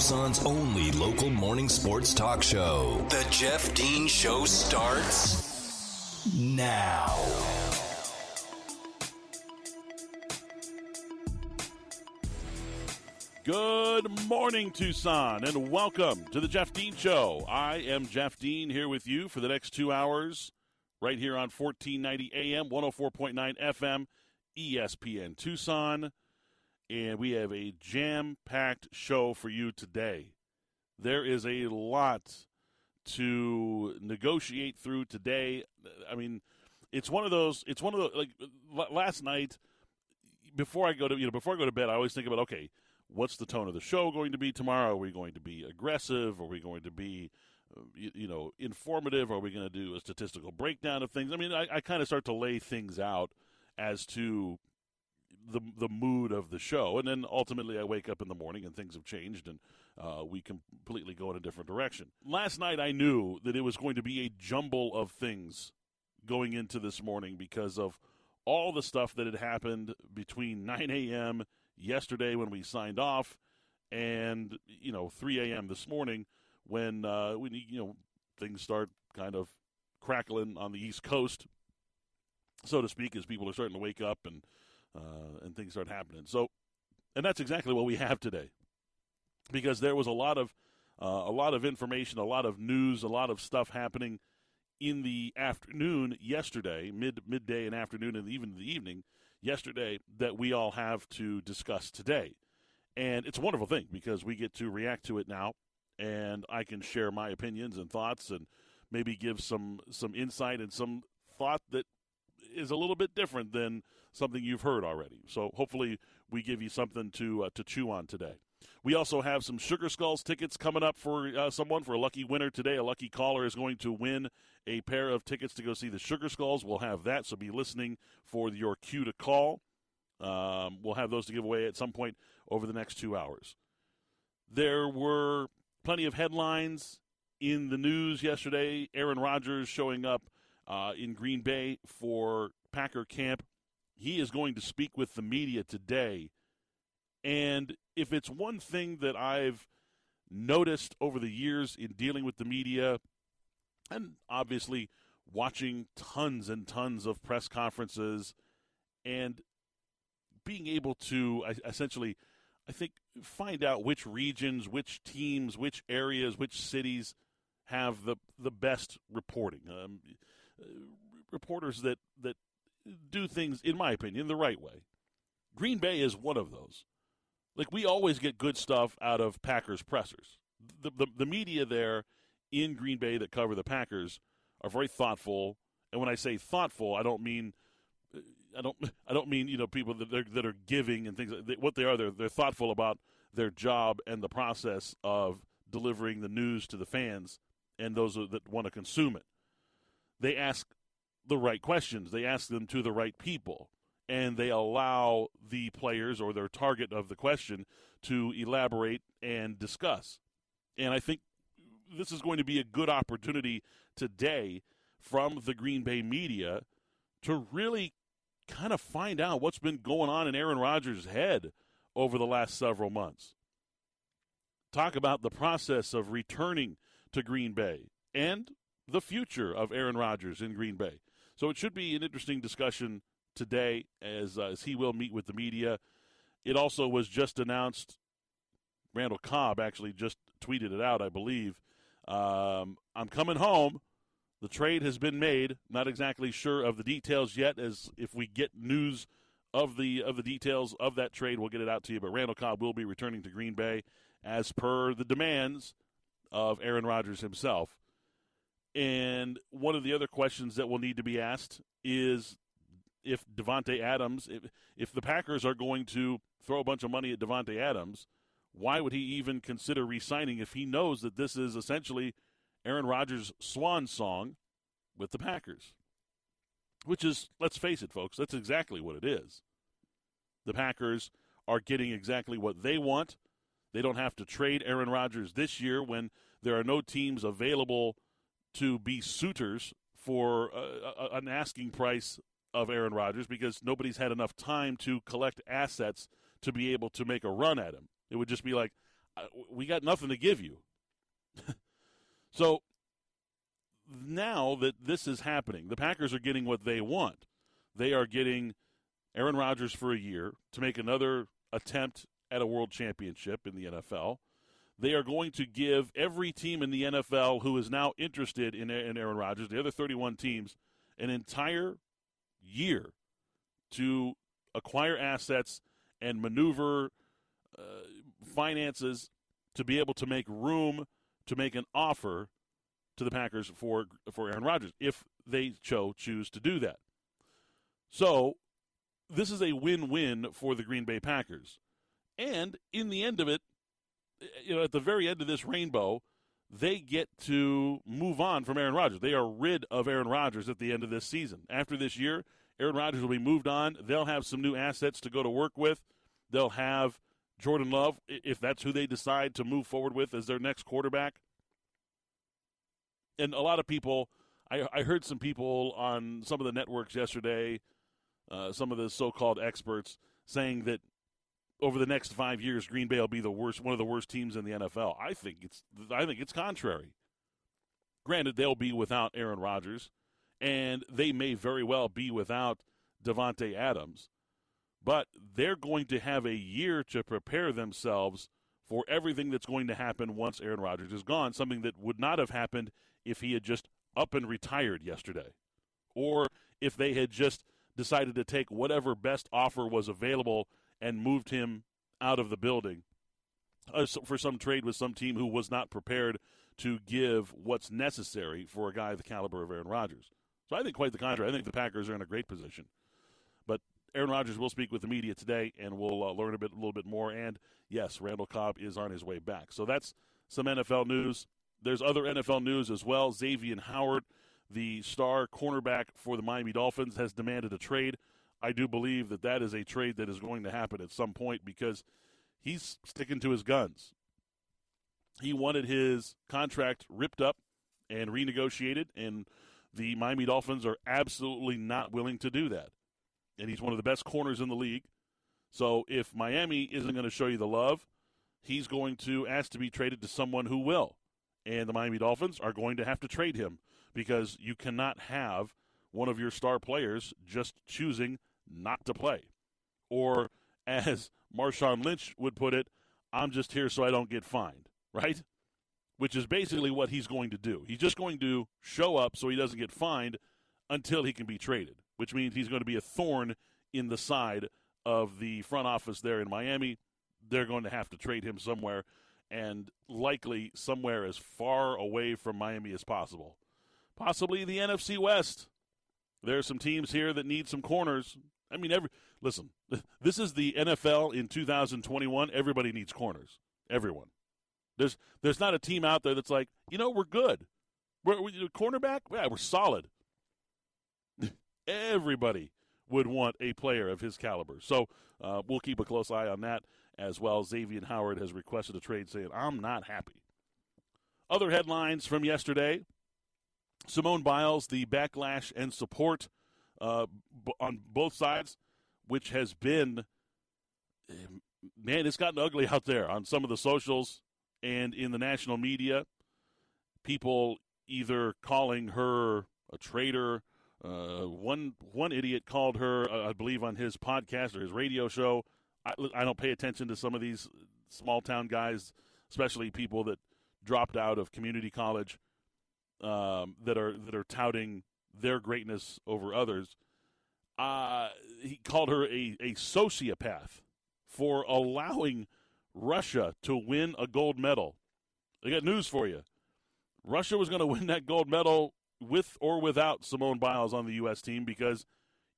Tucson's only local morning sports talk show. The Jeff Dean Show starts now. Good morning, Tucson, and welcome to the Jeff Dean Show. I am Jeff Dean here with you for the next two hours, right here on 1490 AM, 104.9 FM, ESPN Tucson. And we have a jam packed show for you today. There is a lot to negotiate through today. I mean, it's one of those, it's one of the, like last night, before I go to, you know, before I go to bed, I always think about, okay, what's the tone of the show going to be tomorrow? Are we going to be aggressive? Are we going to be, uh, you, you, know, informative? Are we going to do a statistical breakdown of things? I mean, I, I kind of start to lay things out as to the the mood of the show, and then ultimately I wake up in the morning and things have changed, and uh, we completely go in a different direction. Last night I knew that it was going to be a jumble of things going into this morning because of all the stuff that had happened between 9 a.m yesterday when we signed off, and you know 3 a.m. this morning when uh, when you know things start kind of crackling on the East Coast, so to speak, as people are starting to wake up and uh, and things start happening. So, and that's exactly what we have today, because there was a lot of uh, a lot of information, a lot of news, a lot of stuff happening in the afternoon yesterday, mid midday and afternoon, and even the evening yesterday that we all have to discuss today. And it's a wonderful thing because we get to react to it now, and I can share my opinions and thoughts and maybe give some some insight and some thought that is a little bit different than something you've heard already. So hopefully we give you something to uh, to chew on today. We also have some Sugar Skulls tickets coming up for uh, someone for a lucky winner today. A lucky caller is going to win a pair of tickets to go see the Sugar Skulls. We'll have that, so be listening for your cue to call. Um, we'll have those to give away at some point over the next two hours. There were plenty of headlines in the news yesterday. Aaron Rodgers showing up uh, in Green Bay for Packer camp. He is going to speak with the media today. And if it's one thing that I've noticed over the years in dealing with the media, and obviously watching tons and tons of press conferences and being able to essentially, I think, find out which regions, which teams, which areas, which cities have the the best reporting. Um, reporters that that do things, in my opinion, the right way. Green Bay is one of those. Like we always get good stuff out of Packers pressers. The, the, the media there in Green Bay that cover the Packers are very thoughtful. And when I say thoughtful, I don't mean uh, I don't I don't mean you know people that are, that are giving and things. What they are, they're they're thoughtful about their job and the process of delivering the news to the fans and those that want to consume it. They ask the right questions. They ask them to the right people and they allow the players or their target of the question to elaborate and discuss. And I think this is going to be a good opportunity today from the Green Bay media to really kind of find out what's been going on in Aaron Rodgers' head over the last several months. Talk about the process of returning to Green Bay and the future of Aaron Rodgers in Green Bay. So it should be an interesting discussion today as, uh, as he will meet with the media. It also was just announced. Randall Cobb actually just tweeted it out, I believe. Um, I'm coming home. The trade has been made. Not exactly sure of the details yet. As if we get news of the of the details of that trade, we'll get it out to you. But Randall Cobb will be returning to Green Bay as per the demands of Aaron Rodgers himself. And one of the other questions that will need to be asked is if Davante Adams, if, if the Packers are going to throw a bunch of money at Davante Adams, why would he even consider re-signing if he knows that this is essentially Aaron Rodgers' swan song with the Packers? Which is, let's face it, folks, that's exactly what it is. The Packers are getting exactly what they want. They don't have to trade Aaron Rodgers this year when there are no teams available to be suitors for uh, an asking price of Aaron Rodgers because nobody's had enough time to collect assets to be able to make a run at him. It would just be like, we got nothing to give you. so now that this is happening, the Packers are getting what they want. They are getting Aaron Rodgers for a year to make another attempt at a world championship in the NFL. They are going to give every team in the NFL who is now interested in, in Aaron Rodgers, the other 31 teams, an entire year to acquire assets and maneuver uh, finances to be able to make room to make an offer to the Packers for for Aaron Rodgers if they cho- choose to do that. So this is a win-win for the Green Bay Packers. And in the end of it, you know, at the very end of this rainbow, they get to move on from Aaron Rodgers. They are rid of Aaron Rodgers at the end of this season. After this year, Aaron Rodgers will be moved on. They'll have some new assets to go to work with. They'll have Jordan Love, if that's who they decide to move forward with as their next quarterback. And a lot of people, I, I heard some people on some of the networks yesterday, uh, some of the so-called experts saying that over the next five years, Green Bay will be the worst, one of the worst teams in the NFL. I think it's, I think it's contrary. Granted, they'll be without Aaron Rodgers, and they may very well be without Davante Adams, but they're going to have a year to prepare themselves for everything that's going to happen once Aaron Rodgers is gone. Something that would not have happened if he had just up and retired yesterday, or if they had just decided to take whatever best offer was available and moved him out of the building uh, for some trade with some team who was not prepared to give what's necessary for a guy the caliber of Aaron Rodgers. So I think quite the contrary. I think the Packers are in a great position. But Aaron Rodgers will speak with the media today, and we'll uh, learn a bit, a little bit more. And yes, Randall Cobb is on his way back. So that's some NFL news. There's other NFL news as well. Xavier Howard, the star cornerback for the Miami Dolphins, has demanded a trade. I do believe that that is a trade that is going to happen at some point because he's sticking to his guns. He wanted his contract ripped up and renegotiated, and the Miami Dolphins are absolutely not willing to do that. And he's one of the best corners in the league. So if Miami isn't going to show you the love, he's going to ask to be traded to someone who will. And the Miami Dolphins are going to have to trade him because you cannot have one of your star players just choosing not to play. Or, as Marshawn Lynch would put it, I'm just here so I don't get fined, right? Which is basically what he's going to do. He's just going to show up so he doesn't get fined until he can be traded, which means he's going to be a thorn in the side of the front office there in Miami. They're going to have to trade him somewhere, and likely somewhere as far away from Miami as possible. Possibly the NFC West. There are some teams here that need some corners. I mean, every listen. This is the NFL in 2021. Everybody needs corners. Everyone. There's there's not a team out there that's like, you know, we're good. We're, we cornerback. Yeah, we're solid. Everybody would want a player of his caliber. So uh, we'll keep a close eye on that as well. Xavier Howard has requested a trade, saying, "I'm not happy." Other headlines from yesterday: Simone Biles, the backlash and support uh, on both sides, which has been, man, it's gotten ugly out there on some of the socials and in the national media. People either calling her a traitor. Uh, one one idiot called her, uh, I believe, on his podcast or his radio show. I, I don't pay attention to some of these small town guys, especially people that dropped out of community college um, that are that are touting their greatness over others. Uh, he called her a, a sociopath for allowing Russia to win a gold medal. I got news for you. Russia was going to win that gold medal with or without Simone Biles on the U.S. team because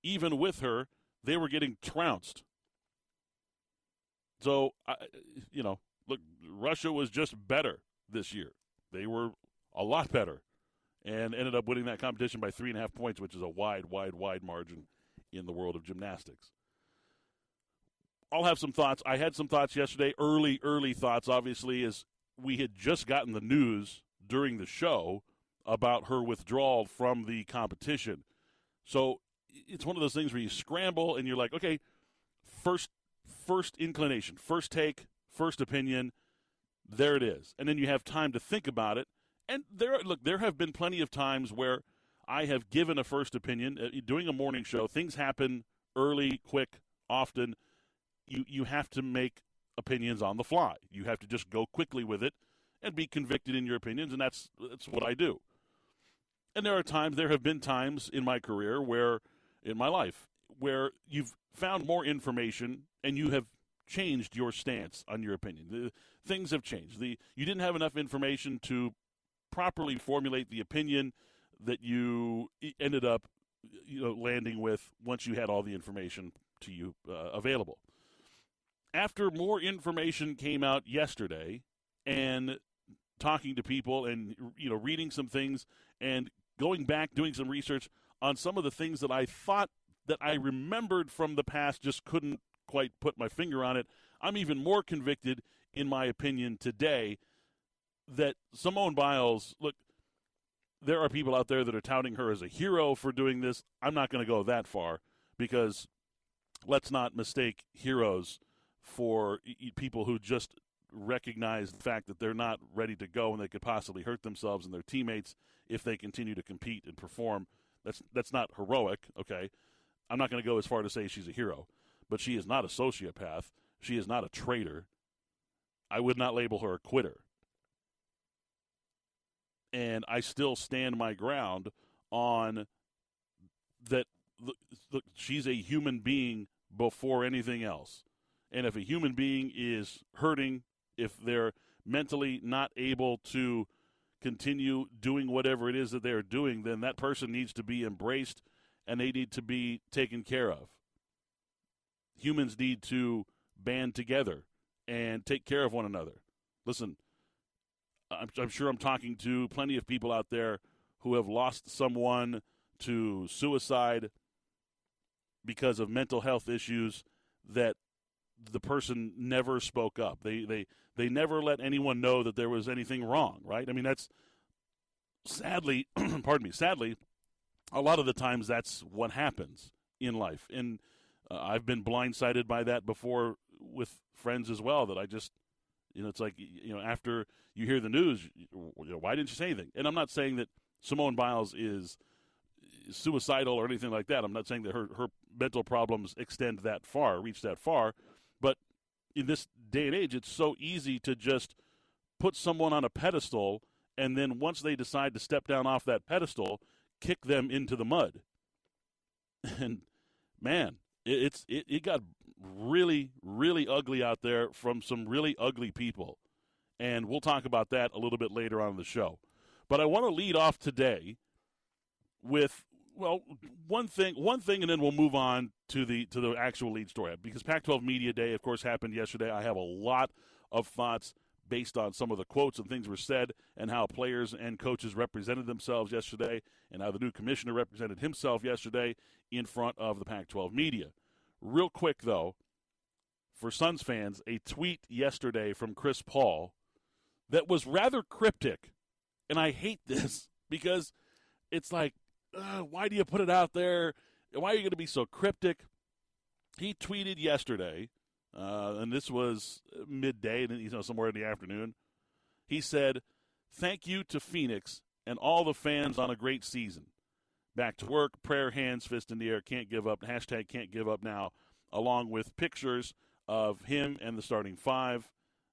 even with her, they were getting trounced. So, I, you know, look, Russia was just better this year. They were a lot better and ended up winning that competition by three and a half points, which is a wide, wide, wide margin in the world of gymnastics. I'll have some thoughts. I had some thoughts yesterday, early, early thoughts, obviously, as we had just gotten the news during the show about her withdrawal from the competition. So it's one of those things where you scramble and you're like, okay, first first inclination, first take, first opinion. there it is. And then you have time to think about it. And there, look, there have been plenty of times where I have given a first opinion. Uh, doing a morning show, things happen early, quick, often. You you have to make opinions on the fly. You have to just go quickly with it and be convicted in your opinions, and that's that's what I do. And there are times, there have been times in my career where, in my life, where you've found more information and you have changed your stance on your opinion. The, things have changed. The you didn't have enough information to properly formulate the opinion that you ended up you know landing with once you had all the information to you uh, available. After more information came out yesterday and talking to people and you know reading some things and going back doing some research on some of the things that I thought that I remembered from the past just couldn't quite put my finger on it. I'm even more convicted in my opinion today that Simone Biles look there are people out there that are touting her as a hero for doing this. I'm not going to go that far because let's not mistake heroes for people who just recognize the fact that they're not ready to go and they could possibly hurt themselves and their teammates if they continue to compete and perform. That's that's not heroic, okay? I'm not going to go as far to say she's a hero, but she is not a sociopath. She is not a traitor. I would not label her a quitter and I still stand my ground on that. Look, she's a human being before anything else. And if a human being is hurting, if they're mentally not able to continue doing whatever it is that they're doing, then that person needs to be embraced and they need to be taken care of. Humans need to band together and take care of one another. Listen, I'm, I'm sure I'm talking to plenty of people out there who have lost someone to suicide because of mental health issues that the person never spoke up. They they they never let anyone know that there was anything wrong, right? I mean that's sadly, pardon me, sadly, a lot of the times that's what happens in life. And uh, I've been blindsided by that before with friends as well that I just you know, it's like you know after you hear the news, you know, why didn't you say anything? And I'm not saying that Simone Biles is suicidal or anything like that. I'm not saying that her her mental problems extend that far, reach that far, but in this day and age, it's so easy to just put someone on a pedestal, and then once they decide to step down off that pedestal, kick them into the mud. And man, it, it's it, it got really, really ugly out there from some really ugly people. And we'll talk about that a little bit later on in the show. But I want to lead off today with well, one thing, one thing, and then we'll move on to the to the actual lead story because Pac-12 Media Day, of course, happened yesterday. I have a lot of thoughts based on some of the quotes and things were said, and how players and coaches represented themselves yesterday, and how the new commissioner represented himself yesterday in front of the Pac-12 media. Real quick, though, for Suns fans, a tweet yesterday from Chris Paul that was rather cryptic. And I hate this because it's like, uh, why do you put it out there? Why are you going to be so cryptic? He tweeted yesterday, uh, and this was midday, you know, somewhere in the afternoon. He said, "Thank you to Phoenix and all the fans on a great season back to work, prayer hands, fist in the air, can't give up, hashtag can't give up now, along with pictures of him and the starting five,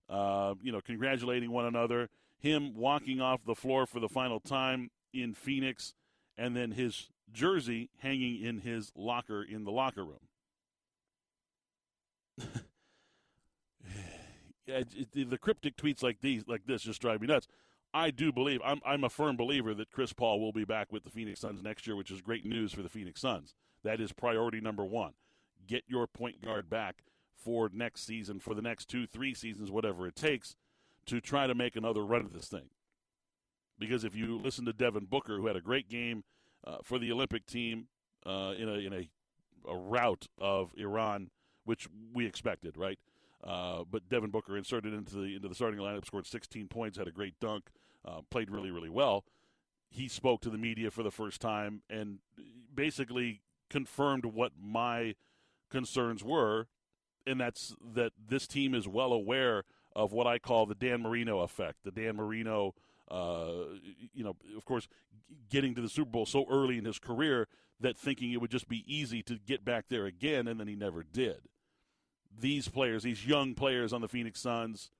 uh, you know, congratulating one another, him walking off the floor for the final time in Phoenix, and then his jersey hanging in his locker in the locker room. the cryptic tweets like these, like this, just drive me nuts. I do believe I'm I'm a firm believer that Chris Paul will be back with the Phoenix Suns next year, which is great news for the Phoenix Suns. That is priority number one. Get your point guard back for next season, for the next two, three seasons, whatever it takes, to try to make another run at this thing. Because if you listen to Devin Booker, who had a great game uh, for the Olympic team uh, in a in a, a rout of Iran, which we expected, right? Uh, but Devin Booker inserted into the into the starting lineup, scored 16 points, had a great dunk, uh, played really really well. He spoke to the media for the first time and basically confirmed what my concerns were, and that's that this team is well aware of what I call the Dan Marino effect. The Dan Marino, uh, you know, of course, getting to the Super Bowl so early in his career that thinking it would just be easy to get back there again, and then he never did. These players, these young players on the Phoenix Suns,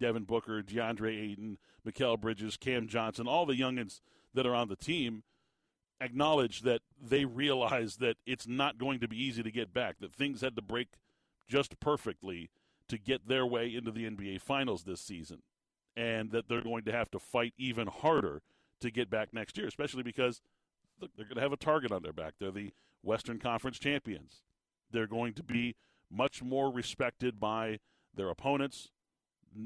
Devin Booker, DeAndre Ayton, Mikal Bridges, Cam Johnson, all the youngins that are on the team acknowledge that they realize that it's not going to be easy to get back, that things had to break just perfectly to get their way into the NBA Finals this season, and that they're going to have to fight even harder to get back next year, especially because look, they're going to have a target on their back. They're the Western Conference champions. They're going to be much more respected by their opponents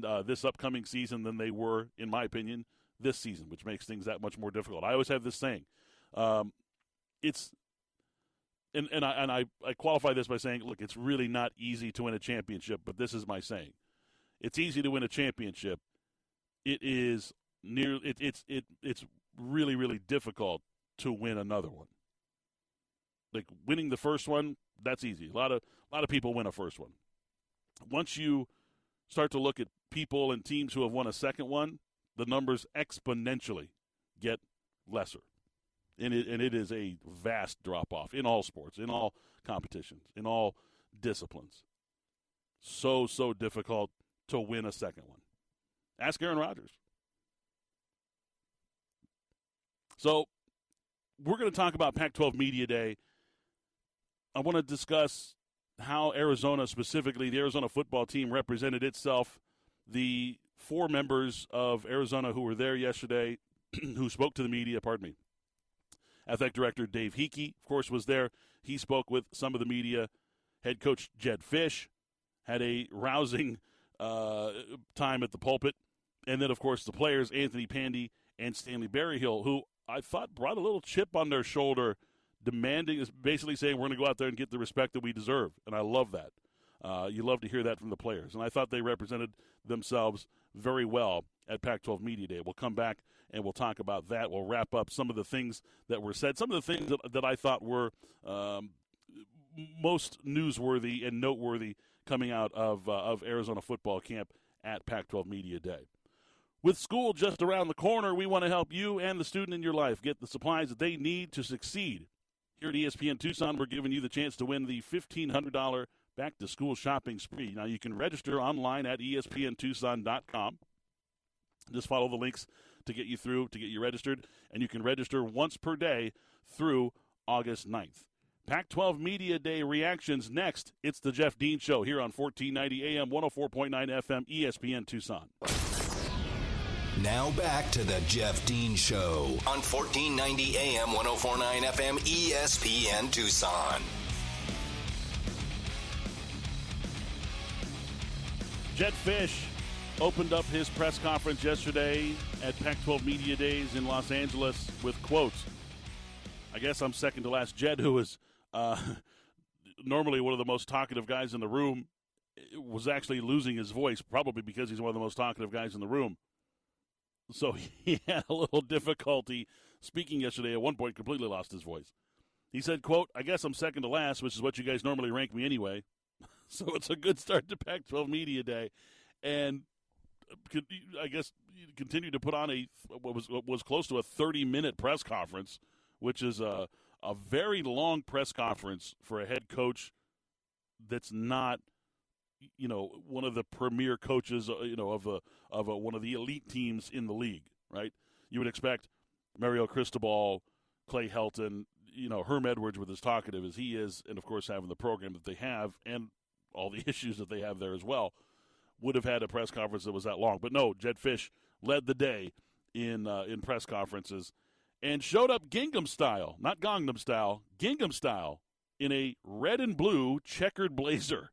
uh, this upcoming season than they were, in my opinion, this season, which makes things that much more difficult. I always have this saying. Um, it's and and I and I, I qualify this by saying, look, it's really not easy to win a championship, but this is my saying. It's easy to win a championship. It is near it, it's it it's really really difficult to win another one. Like winning the first one, that's easy. A lot of a lot of people win a first one. Once you start to look at people and teams who have won a second one, the numbers exponentially get lesser. And it, and it is a vast drop off in all sports, in all competitions, in all disciplines. So, so difficult to win a second one. Ask Aaron Rodgers. So, we're going to talk about Pac 12 Media Day. I want to discuss how Arizona, specifically the Arizona football team, represented itself. The four members of Arizona who were there yesterday, who spoke to the media, pardon me. Athletic director Dave Heeke, of course, was there. He spoke with some of the media. Head coach Jedd Fisch had a rousing uh, time at the pulpit. And then, of course, the players, Anthony Pandy and Stanley Berryhill, who I thought brought a little chip on their shoulder, demanding, basically saying, we're going to go out there and get the respect that we deserve. And I love that. Uh, you love to hear that from the players. And I thought they represented themselves very well at Pac 12 Media Day. We'll come back and we'll talk about that. We'll wrap up some of the things that were said, some of the things that, that I thought were um, most newsworthy and noteworthy coming out of, uh, of Arizona football camp at Pac 12 Media Day. With school just around the corner, we want to help you and the student in your life get the supplies that they need to succeed. Here at ESPN Tucson, we're giving you the chance to win the $1,500 back to school shopping spree. Now, you can register online at espntucson.com. Just follow the links to get you through, to get you registered, and you can register once per day through August 9th. Pac 12 Media Day reactions next. It's the Jeff Dean Show here on 1490 AM, 104.9 FM, ESPN Tucson. Now back to the Jeff Dean Show on 1490 AM 1049 FM ESPN Tucson. Jedd Fisch opened up his press conference yesterday at Pac 12 Media Days in Los Angeles with quotes. I guess I'm second to last. Jed, who is uh, normally one of the most talkative guys in the room, was actually losing his voice, probably because he's one of the most talkative guys in the room so he had a little difficulty speaking yesterday. At one point, completely lost his voice. He said, "quote I guess I'm second to last, which is what you guys normally rank me anyway. so it's a good start to Pac-12 Media Day, and uh, I guess continue to put on a what was what was close to a 30 minute press conference, which is a a very long press conference for a head coach that's not you know one of the premier coaches uh, you know of a of a, one of the elite teams in the league right? You would expect Mario Cristobal Clay Helton you know Herm Edwards with as talkative as he is and of course having the program that they have and all the issues that they have there as well would have had a press conference that was that long but no Jedd Fisch led the day in uh, in press conferences and showed up Gingham style not Gangnam style Gingham style in a red and blue checkered blazer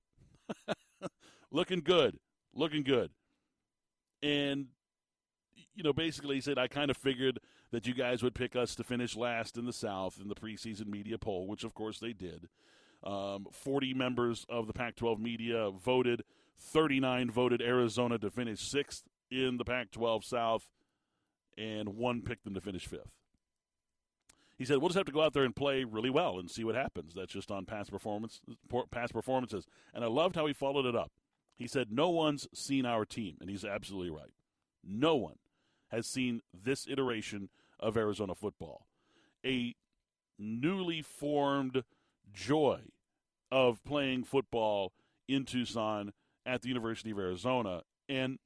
looking good, looking good. And you know, basically, he said, I kind of figured that you guys would pick us to finish last in the South in the preseason media poll, which of course they did. Um, 40 members of the Pac 12 media voted, 39 voted Arizona to finish sixth in the Pac 12 South, and one picked them to finish fifth. He said, "We'll just have to go out there and play really well and see what happens. That's just on past performance, past performances." And I loved how he followed it up. He said, No one's seen our team. And he's absolutely right. No one has seen this iteration of Arizona football. A newly formed joy of playing football in Tucson at the University of Arizona. And,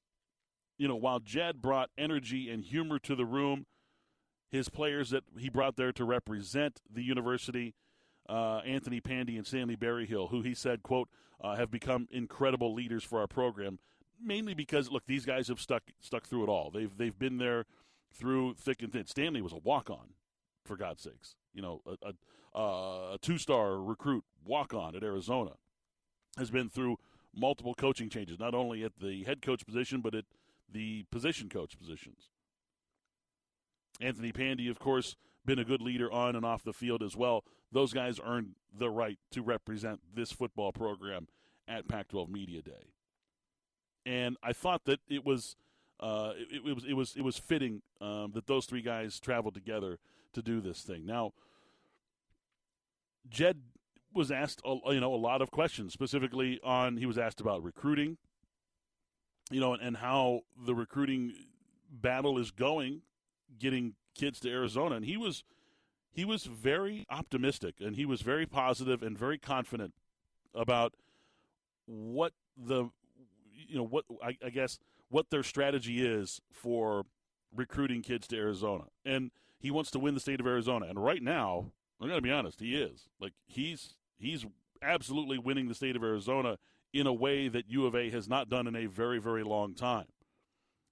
you know, while Jed brought energy and humor to the room, his players that he brought there to represent the university, uh, Anthony Pandy and Stanley Berryhill, who he said, quote, uh, have become incredible leaders for our program. Mainly because, look, these guys have stuck stuck through it all. They've they've been there through thick and thin. Stanley was a walk on, for God's sakes. You know, a, a, uh, a two star recruit walk on at Arizona has been through multiple coaching changes, not only at the head coach position, but at the position coach positions. Anthony Pandy, of course, been a good leader on and off the field as well. Those guys earned the right to represent this football program at Pac 12 Media Day. And I thought that it was. Uh, it, it, was it was it was fitting um, that those three guys traveled together to do this thing. Now, Jed was asked you know a lot of questions, specifically on he was asked about recruiting, you know, and, and how the recruiting battle is going, getting kids to Arizona, and he was he was very optimistic and he was very positive and very confident about what the you know what I, I guess what their strategy is for recruiting kids to Arizona, and he wants to win the state of Arizona. And right now, I'm going to be honest, he is like he's he's absolutely winning the state of Arizona in a way that U of A has not done in a very very long time.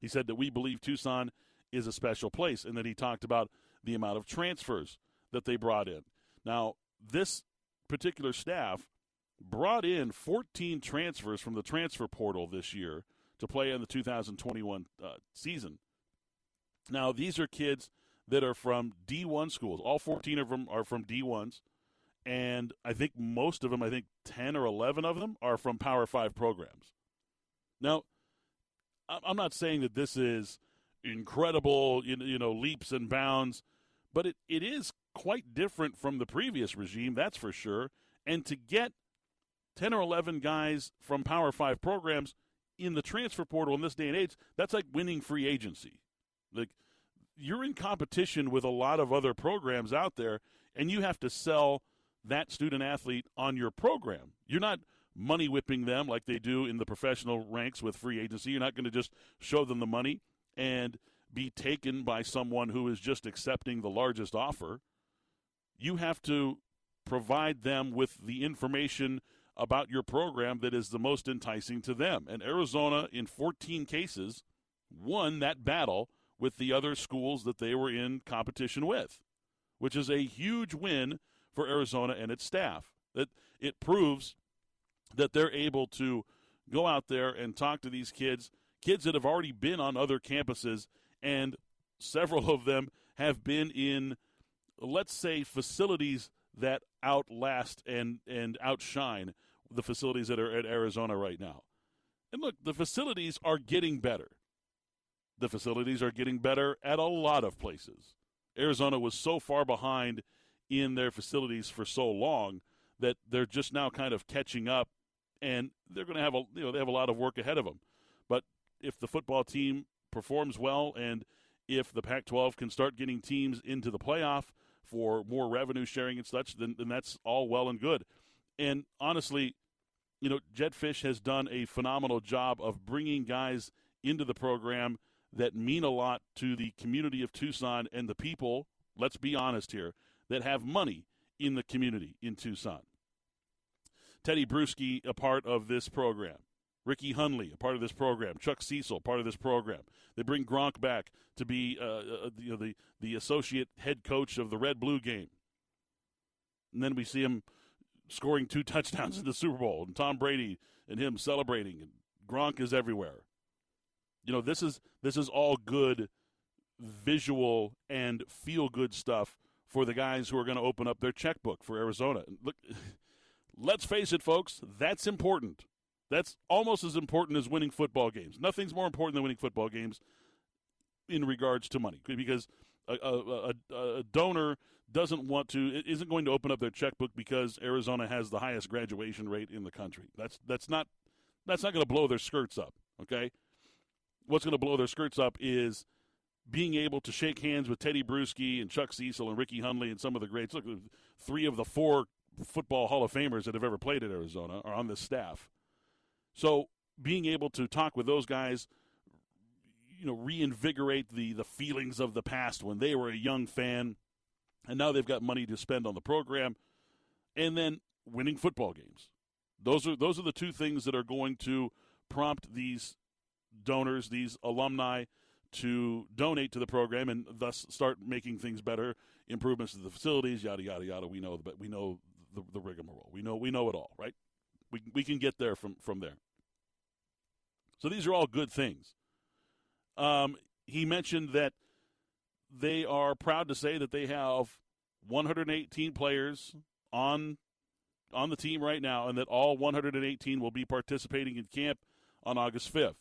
He said that we believe Tucson is a special place, and that he talked about the amount of transfers that they brought in. Now, this particular staff brought in 14 transfers from the transfer portal this year to play in the 2021 uh, season. Now, these are kids that are from D1 schools. All 14 of them are from D1s. And I think most of them, I think 10 or 11 of them, are from Power 5 programs. Now, I'm not saying that this is incredible, you know, leaps and bounds, but it, it is quite different from the previous regime, that's for sure. And to get 10 or 11 guys from Power 5 programs in the transfer portal in this day and age, that's like winning free agency. Like you're in competition with a lot of other programs out there and you have to sell that student athlete on your program. You're not money whipping them like they do in the professional ranks with free agency. You're not going to just show them the money and be taken by someone who is just accepting the largest offer you have to provide them with the information about your program that is the most enticing to them. And Arizona, in 14 cases, won that battle with the other schools that they were in competition with, which is a huge win for Arizona and its staff. That it proves that they're able to go out there and talk to these kids, kids that have already been on other campuses, and several of them have been in let's say facilities that outlast and and outshine the facilities that are at Arizona right now. And look, the facilities are getting better. The facilities are getting better at a lot of places. Arizona was so far behind in their facilities for so long that they're just now kind of catching up and they're going to have a you know they have a lot of work ahead of them. But if the football team performs well and if the Pac-12 can start getting teams into the playoff, for more revenue sharing and such, then, then that's all well and good. And honestly, you know, Jedd Fisch has done a phenomenal job of bringing guys into the program that mean a lot to the community of Tucson and the people, let's be honest here, that have money in the community in Tucson. Tedy Bruschi, a part of this program. Ricky Hunley, a part of this program. Chuck Cecil, part of this program. They bring Gronk back to be uh, uh, you know, the, the associate head coach of the Red Blue game. And then we see him scoring two touchdowns in the Super Bowl, and Tom Brady and him celebrating, and Gronk is everywhere. You know, this is this is all good visual and feel good stuff for the guys who are going to open up their checkbook for Arizona. Look, let's face it, folks, that's important. That's almost as important as winning football games. Nothing's more important than winning football games in regards to money because a, a, a, a donor doesn't want to isn't going to open up their checkbook because Arizona has the highest graduation rate in the country. That's that's not That's not going to blow their skirts up, okay? What's going to blow their skirts up is being able to shake hands with Tedy Bruschi and Chuck Cecil and Ricky Hunley and some of the greats. Look, three of the four football Hall of Famers that have ever played at Arizona are on this staff. So being able to talk with those guys, you know, reinvigorate the the feelings of the past when they were a young fan, and now they've got money to spend on the program, and then winning football games. Those are those are the two things that are going to prompt these donors, these alumni, to donate to the program and thus start making things better, improvements to the facilities, yada yada yada. We know, but we know the, the rigmarole. We know we know it all, right? We we can get there from from there. So these are all good things. Um, he mentioned that they are proud to say that they have 118 players on on the team right now, and that all 118 will be participating in camp on August 5th.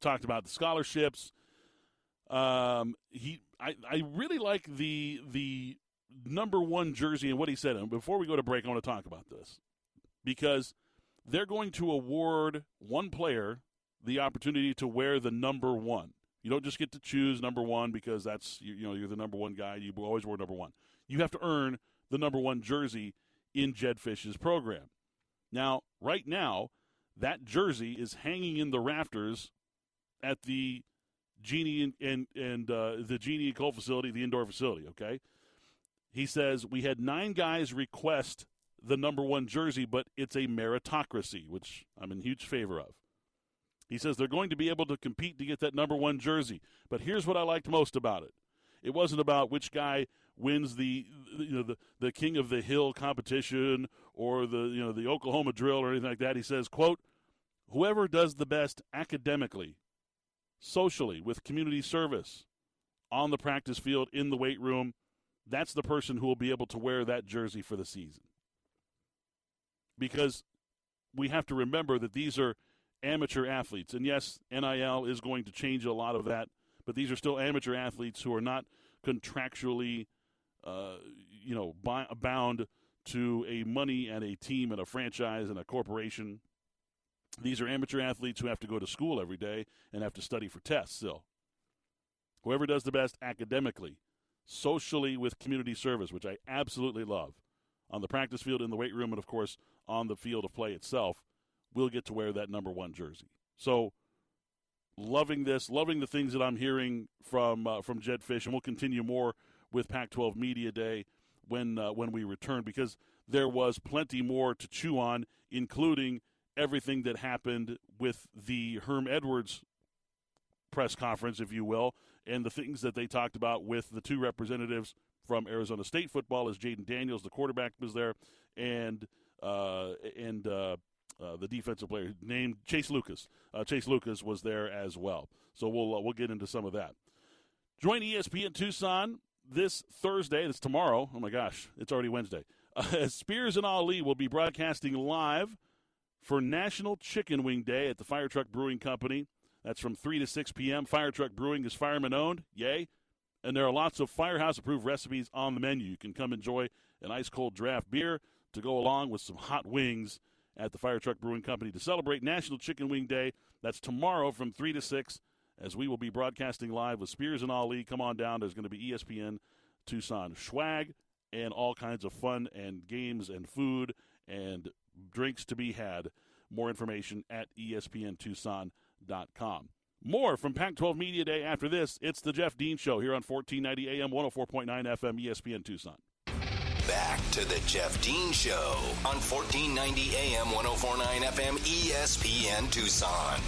Talked about the scholarships. Um, he, I, I really like the the number one jersey and what he said. And before we go to break, I want to talk about this because they're going to award one player the opportunity to wear the number one. You don't just get to choose number one because that's you, you know you're the number one guy. You always wear number one. You have to earn the number one jersey in Jedd Fisch's program. Now, right now, that jersey is hanging in the rafters at the Genie and and, and uh, the Genie and Colt facility, the indoor facility. Okay, he says we had nine guys request the number one jersey, but it's a meritocracy, which I'm in huge favor of. He says they're going to be able to compete to get that number one jersey. But here's what I liked most about it: it wasn't about which guy wins the you know the, the king of the hill competition or the you know the Oklahoma drill or anything like that. He says, "quote Whoever does the best academically, socially, with community service, on the practice field, in the weight room, that's the person who will be able to wear that jersey for the season." Because we have to remember that these are amateur athletes. And yes, NIL is going to change a lot of that, but these are still amateur athletes who are not contractually, uh, you know, bound to a money and a team and a franchise and a corporation. These are amateur athletes who have to go to school every day and have to study for tests still. Whoever does the best academically, socially with community service, which I absolutely love, on the practice field, in the weight room, and of course on the field of play itself, will get to wear that number one jersey. So, loving this, loving the things that I'm hearing from uh, from Jedd Fisch, and we'll continue more with Pac-12 Media Day when uh, when we return because there was plenty more to chew on, including everything that happened with the Herm Edwards press conference, if you will, and the things that they talked about with the two representatives from Arizona State football, as Jayden Daniels, the quarterback, was there, and uh, and uh, uh, the defensive player named Chase Lucas. Uh, Chase Lucas was there as well. So we'll uh, we'll get into some of that. Join ESPN Tucson this Thursday. It's tomorrow. Oh my gosh, it's already Wednesday. Spears and Ali will be broadcasting live for National Chicken Wing Day at the Fire Truck Brewing Company. That's from 3 to 6 p.m. Fire Truck Brewing is fireman owned. Yay. And there are lots of firehouse approved recipes on the menu. You can come enjoy an ice cold draft beer to go along with some hot wings at the Fire Truck Brewing Company to celebrate National Chicken Wing Day. That's tomorrow from 3 to 6 as we will be broadcasting live with Spears and Ali. Come on down. There's going to be ESPN Tucson swag and all kinds of fun and games and food and drinks to be had. More information at espntucson.com. More from Pac 12 Media Day after this. It's the Jeff Dean Show here on 1490 AM, 104.9 FM, ESPN Tucson. Back to the Jeff Dean Show on 1490 AM 1049 FM ESPN Tucson.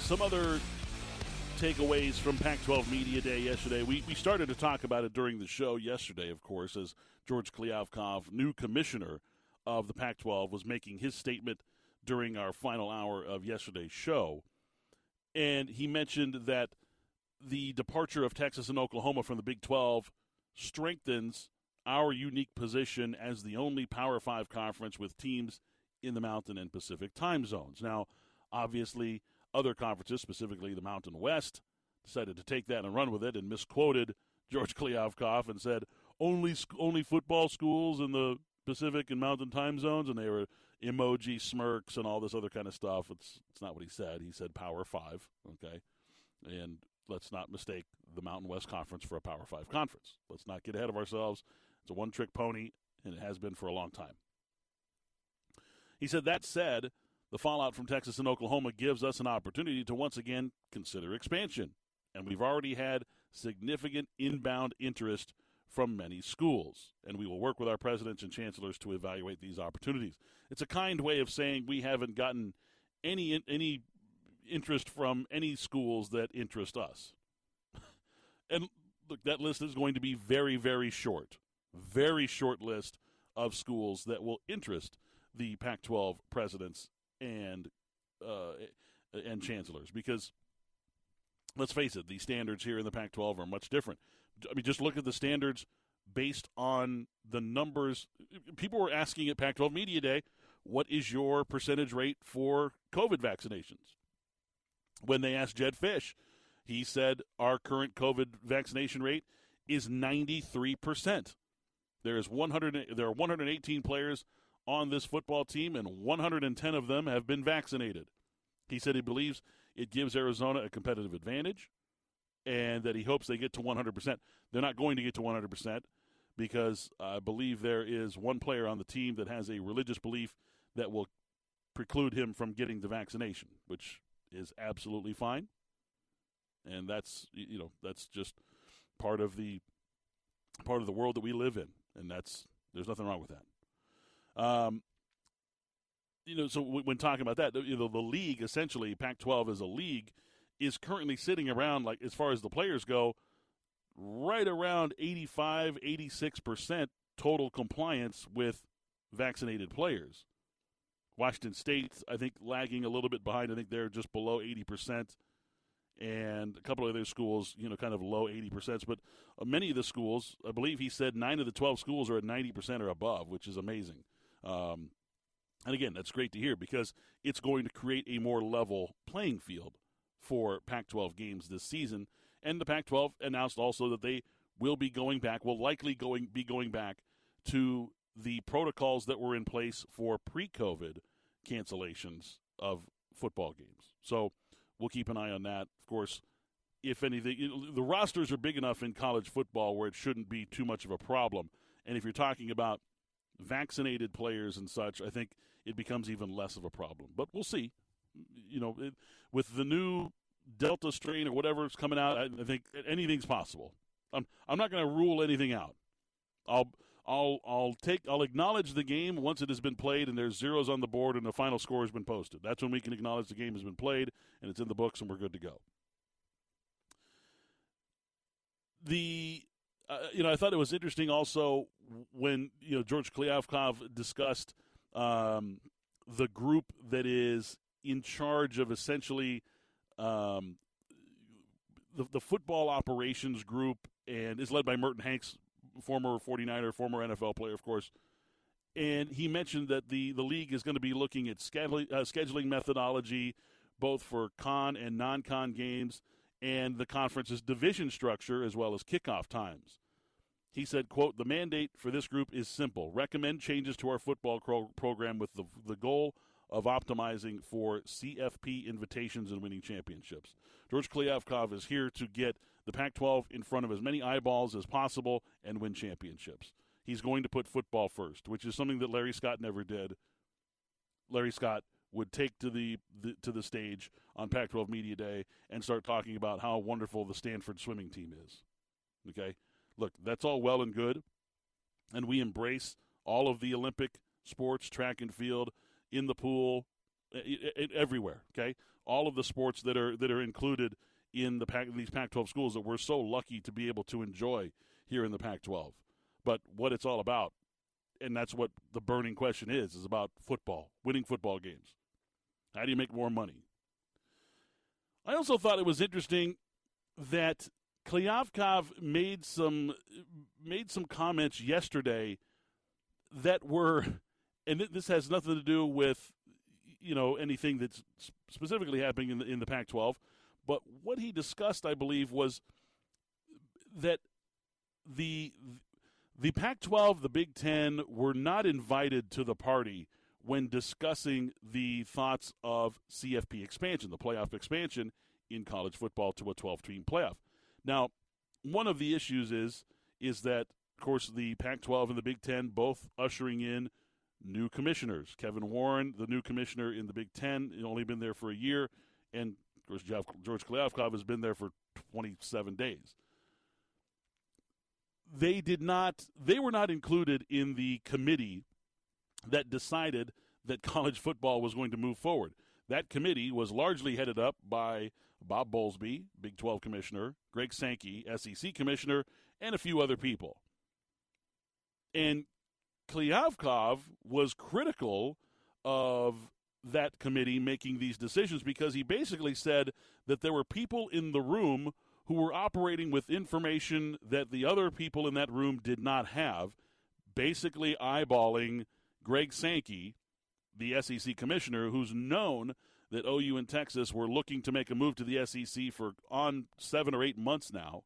Some other takeaways from Pac 12 Media Day yesterday. We, we started to talk about it during the show yesterday, of course, as George Kliavkoff, new commissioner of the Pac 12, was making his statement during our final hour of yesterday's show and he mentioned that the departure of Texas and Oklahoma from the Big 12 strengthens our unique position as the only Power 5 conference with teams in the Mountain and Pacific time zones. Now, obviously, other conferences, specifically the Mountain West, decided to take that and run with it and misquoted George Kliavkoff and said only only football schools in the Pacific and Mountain time zones, and they were emoji smirks and all this other kind of stuff. It's it's not what he said. He said Power Five. Okay, and let's not mistake the Mountain West Conference for a Power Five conference. Let's not get ahead of ourselves. It's a one trick pony, and it has been for a long time. He said that said, the fallout from Texas and Oklahoma gives us an opportunity to once again consider expansion, and we've already had significant inbound interest from many schools, and we will work with our presidents and chancellors to evaluate these opportunities. It's a kind way of saying we haven't gotten any any interest from any schools that interest us. and look, that list is going to be very, very short, very short list of schools that will interest the Pac-12 presidents and uh, and chancellors because let's face it, the standards here in the Pac 12 are much different. I mean, just look at the standards based on the numbers. People were asking at Pac 12 Media Day, what is your percentage rate for COVID vaccinations? When they asked Jedd Fisch, he said our current COVID vaccination rate is 93%. There is 100 there are 118 players on this football team and 110 of them have been vaccinated. He said he believes it gives Arizona a competitive advantage and that he hopes they get to 100%. They're not going to get to 100% because I believe there is one player on the team that has a religious belief that will preclude him from getting the vaccination, which is absolutely fine. And that's you know that's just part of the part of the world that we live in, and that's there's nothing wrong with that. Um, you know, so when talking about that, you know, the league essentially, Pac-12 is a league, is currently sitting around like as far as the players go, right around 85, 86 percent total compliance with vaccinated players. Washington State, I think, lagging a little bit behind. I think they're just below 80 percent, and a couple of other schools, you know, kind of low 80 percent. But uh, many of the schools, I believe he said nine of the 12 schools are at 90 percent or above, which is amazing. Um, and again, that's great to hear because it's going to create a more level playing field for Pac 12 games this season. And the Pac 12 announced also that they will be going back, will likely going be going back to the protocols that were in place for pre COVID cancellations of football games. So we'll keep an eye on that. Of course, if anything, the rosters are big enough in college football where it shouldn't be too much of a problem. And if you're talking about vaccinated players and such, I think it becomes even less of a problem. But we'll see. You know, it, with the new Delta strain or whatever is coming out, I, think anything's possible. I'm I'm not going to rule anything out. I'll I'll I'll take I'll acknowledge the game once it has been played and there's zeros on the board and the final score has been posted. That's when we can acknowledge the game has been played and it's in the books and we're good to go. The uh, you know I thought it was interesting also when you know George Kliavkoff discussed um, the group that is in charge of essentially um, the, the football operations group and is led by Merton Hanks, former 49er, former NFL player, of course. And he mentioned that the, the league is going to be looking at scheduling, uh, scheduling methodology, both for con and non con games, and the conference's division structure as well as kickoff times. He said, quote, the mandate for this group is simple. Recommend changes to our football pro- program with the, the goal of optimizing for CFP invitations and winning championships. George Kliavkoff is here to get the Pac 12 in front of as many eyeballs as possible and win championships. He's going to put football first, which is something that Larry Scott never did. Larry Scott would take to the, the to the stage on Pac-12 Media Day and start talking about how wonderful the Stanford swimming team is. Okay, look, that's all well and good, and we embrace all of the Olympic sports, track and field, in the pool, everywhere. Okay, all of the sports that are that are included in the Pac, these Pac-12 schools that we're so lucky to be able to enjoy here in the Pac-12. But what it's all about, and that's what the burning question is, is about football, winning football games. How do you make more money? I also thought it was interesting that Kliavkoff made some made some comments yesterday that were and this has nothing to do with you know anything that's specifically happening in the, in the Pac-12, but what he discussed, I believe, was that the the Pac 12, the Big Ten were not invited to the party when discussing the thoughts of CFP expansion, the playoff expansion in college football to a 12 team playoff. Now, one of the issues is is that of course the Pac-12 and the Big 10 both ushering in new commissioners. Kevin Warren, the new commissioner in the Big 10, only been there for a year and of course George Kliavkoff has been there for 27 days. They did not they were not included in the committee that decided that college football was going to move forward. That committee was largely headed up by Bob Bowlesby, Big 12 commissioner, Greg Sankey, SEC commissioner, and a few other people. And Kliavkoff was critical of that committee making these decisions because he basically said that there were people in the room who were operating with information that the other people in that room did not have, basically eyeballing Greg Sankey, the SEC commissioner, who's known that OU and Texas were looking to make a move to the SEC for on seven or eight months now,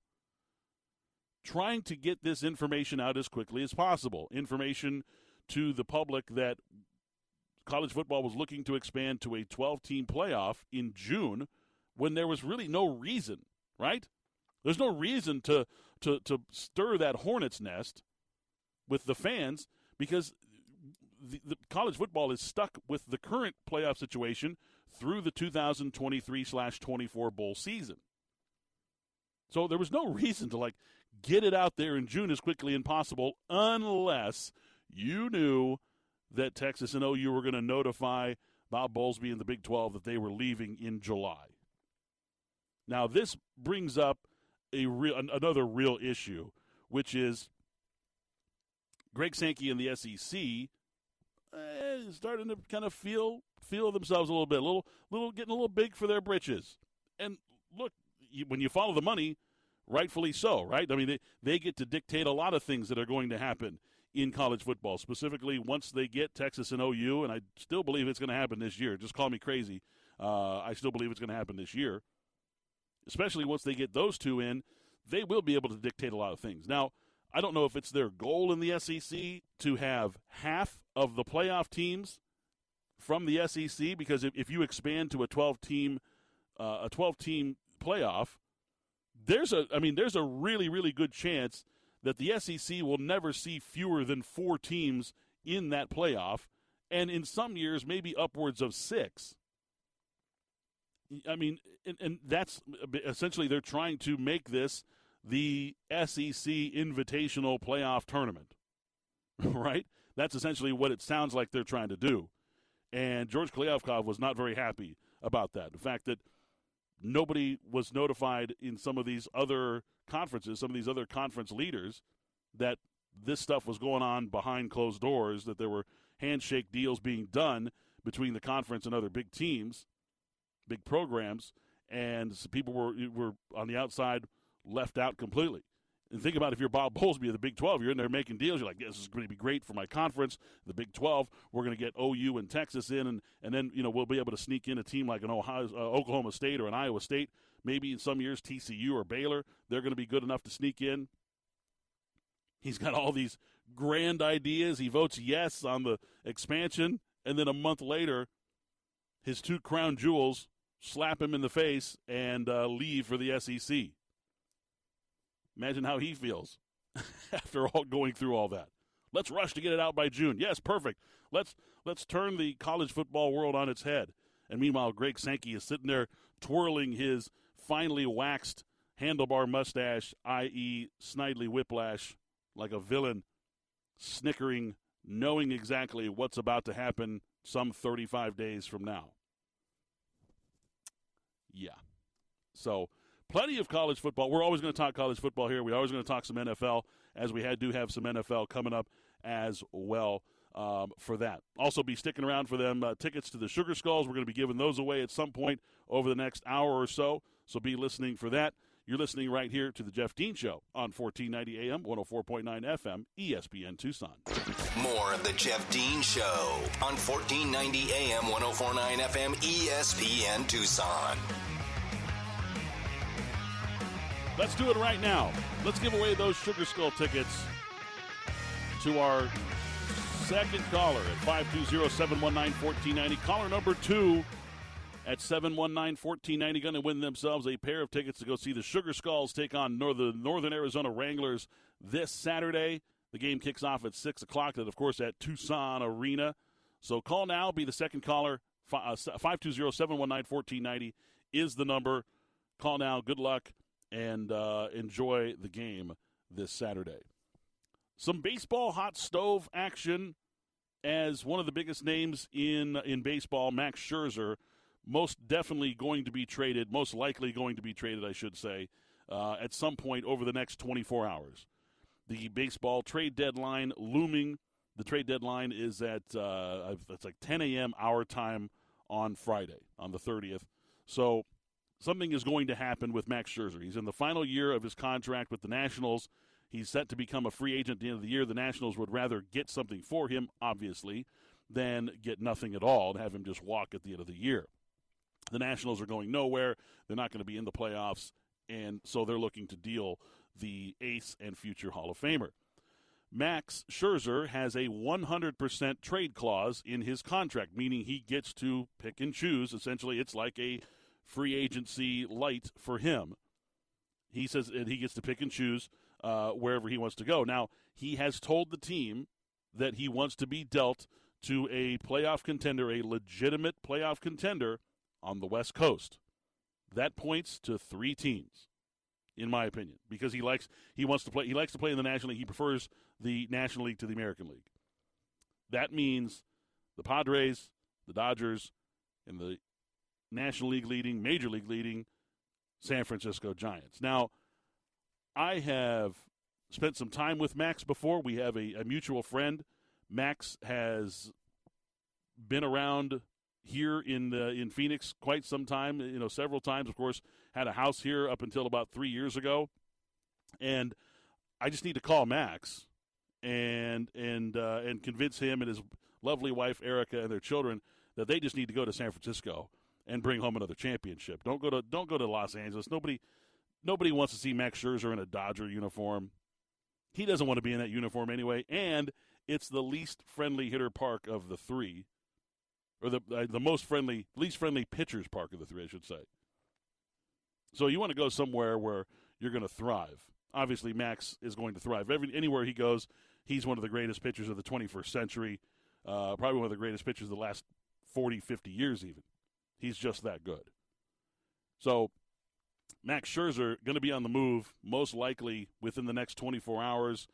trying to get this information out as quickly as possible. Information to the public that college football was looking to expand to a 12 team playoff in June when there was really no reason, right? There's no reason to, to, to stir that hornet's nest with the fans because the, the college football is stuck with the current playoff situation through the 2023 slash 24 bowl season. So there was no reason to like get it out there in June as quickly as possible unless you knew that Texas and OU were going to notify Bob Bowlesby and the Big 12 that they were leaving in July. Now this brings up a real another real issue, which is Greg Sankey and the SEC eh, starting to kind of feel feel themselves a little bit, a little, little getting a little big for their britches. And look, you, when you follow the money, rightfully so, right? I mean, they, they get to dictate a lot of things that are going to happen in college football, specifically once they get Texas and OU, and I still believe it's going to happen this year. Just call me crazy. Uh, I still believe it's going to happen this year. Especially once they get those two in, they will be able to dictate a lot of things. Now, I don't know if it's their goal in the SEC to have half of the playoff teams from the SEC because if, if you expand to a 12 team uh, a 12 team playoff, there's a I mean there's a really really good chance that the SEC will never see fewer than 4 teams in that playoff and in some years maybe upwards of 6. I mean and, and that's essentially they're trying to make this the SEC Invitational Playoff Tournament. right? That's essentially what it sounds like they're trying to do. And George Kliavkoff was not very happy about that. The fact that nobody was notified in some of these other conferences, some of these other conference leaders, that this stuff was going on behind closed doors, that there were handshake deals being done between the conference and other big teams, big programs, and people were were on the outside left out completely. And think about if you're Bob Bowlesby of the Big 12, you're in there making deals. You're like, this is going to be great for my conference, the Big 12. We're going to get OU and Texas in, and, and then you know we'll be able to sneak in a team like an Ohio, uh, Oklahoma State or an Iowa State. Maybe in some years TCU or Baylor, they're going to be good enough to sneak in. He's got all these grand ideas. He votes yes on the expansion, and then a month later, his two crown jewels slap him in the face and uh, leave for the SEC. Imagine how he feels after all going through all that. Let's rush to get it out by June. Yes, perfect. Let's let's turn the college football world on its head. And meanwhile, Greg Sankey is sitting there twirling his finely waxed handlebar mustache, i.e., Snidely Whiplash, like a villain, snickering, knowing exactly what's about to happen some 35 days from now. Yeah. So plenty of college football. We're always going to talk college football here. We're always going to talk some NFL, as we had, do have some NFL coming up as well. Um, for that. Also, be sticking around for them uh, tickets to the Sugar Skulls. We're going to be giving those away at some point over the next hour or so. So be listening for that. You're listening right here to the Jeff Dean Show on 1490 AM, 104.9 FM, ESPN Tucson. More of the Jeff Dean Show on 1490 AM, 104.9 FM, ESPN Tucson. Let's do it right now. Let's give away those Sugar Skull tickets to our second caller at 520 719 1490. Caller number two at 719 1490 going to win themselves a pair of tickets to go see the Sugar Skulls take on Northern, Northern Arizona Wranglers this Saturday. The game kicks off at 6 o'clock, and of course at Tucson Arena. So call now, be the second caller. Uh, 520 719 1490 is the number. Call now. Good luck and uh, enjoy the game this Saturday. Some baseball hot stove action as one of the biggest names in in baseball, Max Scherzer, most definitely going to be traded, most likely going to be traded, I should say, uh, at some point over the next 24 hours. The baseball trade deadline looming. The trade deadline is at uh, it's like 10 a.m. our time on Friday, on the 30th. So something is going to happen with Max Scherzer. He's in the final year of his contract with the Nationals. He's set to become a free agent at the end of the year. The Nationals would rather get something for him, obviously, than get nothing at all and have him just walk at the end of the year. The Nationals are going nowhere. They're not going to be in the playoffs, and so they're looking to deal the ace and future Hall of Famer. Max Scherzer has a 100% trade clause in his contract, meaning he gets to pick and choose. Essentially, it's like a free agency light for him. He says and he gets to pick and choose uh, wherever he wants to go. Now, he has told the team that he wants to be dealt to a playoff contender, a legitimate playoff contender on the West Coast. That points to three teams, in my opinion, because he likes he wants to play he likes to play in the National League. He prefers the National League to the American League. That means the Padres, the Dodgers, and the National League leading, Major League leading San Francisco Giants. Now, I have spent some time with Max before. We have a, a mutual friend. Max has been around here in the, in Phoenix quite some time. You know, several times. Of course, had a house here up until about three years ago, and I just need to call Max and and uh, and convince him and his lovely wife Erica and their children that they just need to go to San Francisco and bring home another championship. Don't go to don't go to Los Angeles. Nobody nobody wants to see Max Scherzer in a Dodger uniform. He doesn't want to be in that uniform anyway, and it's the least friendly hitter park of the three, or the uh, the most friendly, least friendly pitchers park of the three, I should say. So you want to go somewhere where you're going to thrive. Obviously, Max is going to thrive. Every, anywhere he goes, he's one of the greatest pitchers of the 21st century, uh, probably one of the greatest pitchers of the last 40, 50 years, even. He's just that good. So, Max Scherzer going to be on the move, most likely within the next 24 hours.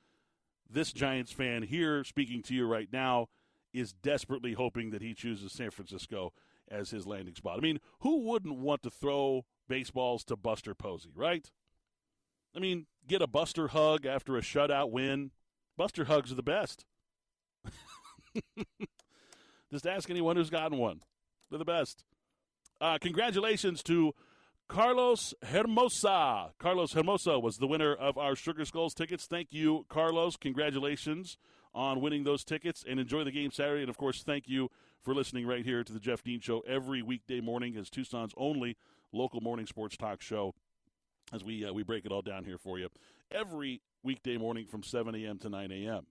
This Giants fan here, speaking to you right now, is desperately hoping that he chooses San Francisco as his landing spot. I mean, who wouldn't want to throw baseballs to Buster Posey, right? I mean, get a Buster hug after a shutout win. Buster hugs are the best. Just ask anyone who's gotten one. They're the best. Uh, congratulations to Carlos Hermosa. Carlos Hermosa was the winner of our Sugar Skulls tickets. Thank you, Carlos. Congratulations on winning those tickets and enjoy the game Saturday. And of course, thank you for listening right here to the Jeff Dean Show every weekday morning as Tucson's only local morning sports talk show. As we uh, we break it all down here for you every weekday morning from 7 a.m. to 9 a.m.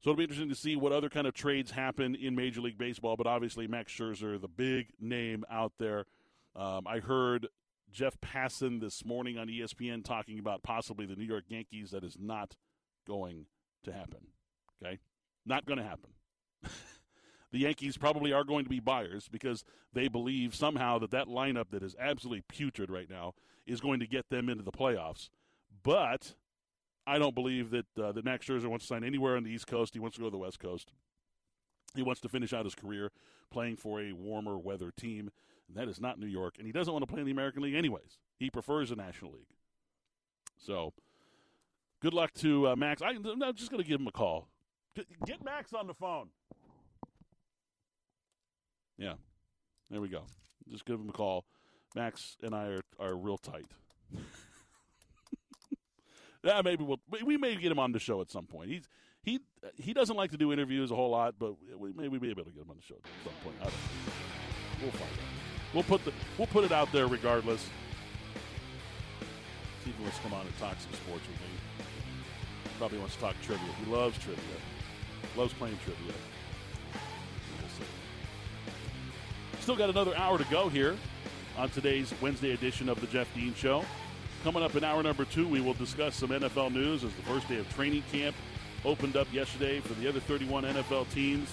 So it'll be interesting to see what other kind of trades happen in Major League Baseball. But obviously, Max Scherzer, the big name out there. Um, I heard Jeff Passan this morning on ESPN talking about possibly the New York Yankees. That is not going to happen. Okay, not going to happen. the Yankees probably are going to be buyers because they believe somehow that that lineup that is absolutely putrid right now is going to get them into the playoffs. But I don't believe that uh, that Max Scherzer wants to sign anywhere on the East Coast. He wants to go to the West Coast. He wants to finish out his career playing for a warmer weather team, and that is not New York. And he doesn't want to play in the American League anyways. He prefers the National League. So, good luck to uh, Max. I, am just going to give him a call. Get Max on the phone. Yeah, there we go. Just give him a call. Max and I are, are real tight. yeah, maybe we'll we may get him on the show at some point. He's he he doesn't like to do interviews a whole lot, but we maybe we'll be able to get him on the show at some point. We'll find out. We'll put the we'll put it out there regardless. He wants to come on and talk some sports with me. Probably wants to talk trivia. He loves trivia. Loves playing trivia. Still got another hour to go here on today's Wednesday edition of the Jeff Dean Show. Coming up in hour number two, we will discuss some NFL news as the first day of training camp opened up yesterday for the other 31 NFL teams.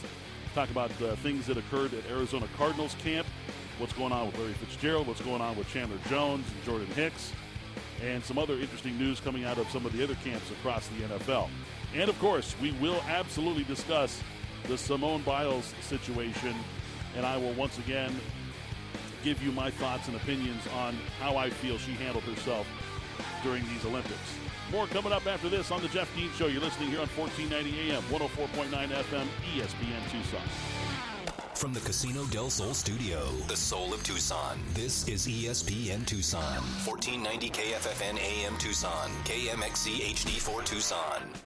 Talk about uh, things that occurred at Arizona Cardinals camp, what's going on with Larry Fitzgerald, what's going on with Chandler Jones and Jordan Hicks, and some other interesting news coming out of some of the other camps across the NFL. And of course, we will absolutely discuss the Simone Biles situation, and I will once again give you my thoughts and opinions on how I feel she handled herself during these Olympics. More coming up after this on the Jeff Dean Show. You're listening here on 1490 AM, 104.9 FM, ESPN Tucson. From the Casino del Sol studio, the soul of Tucson, this is ESPN Tucson. 1490 KFFN AM Tucson, KMXC HD4 Tucson.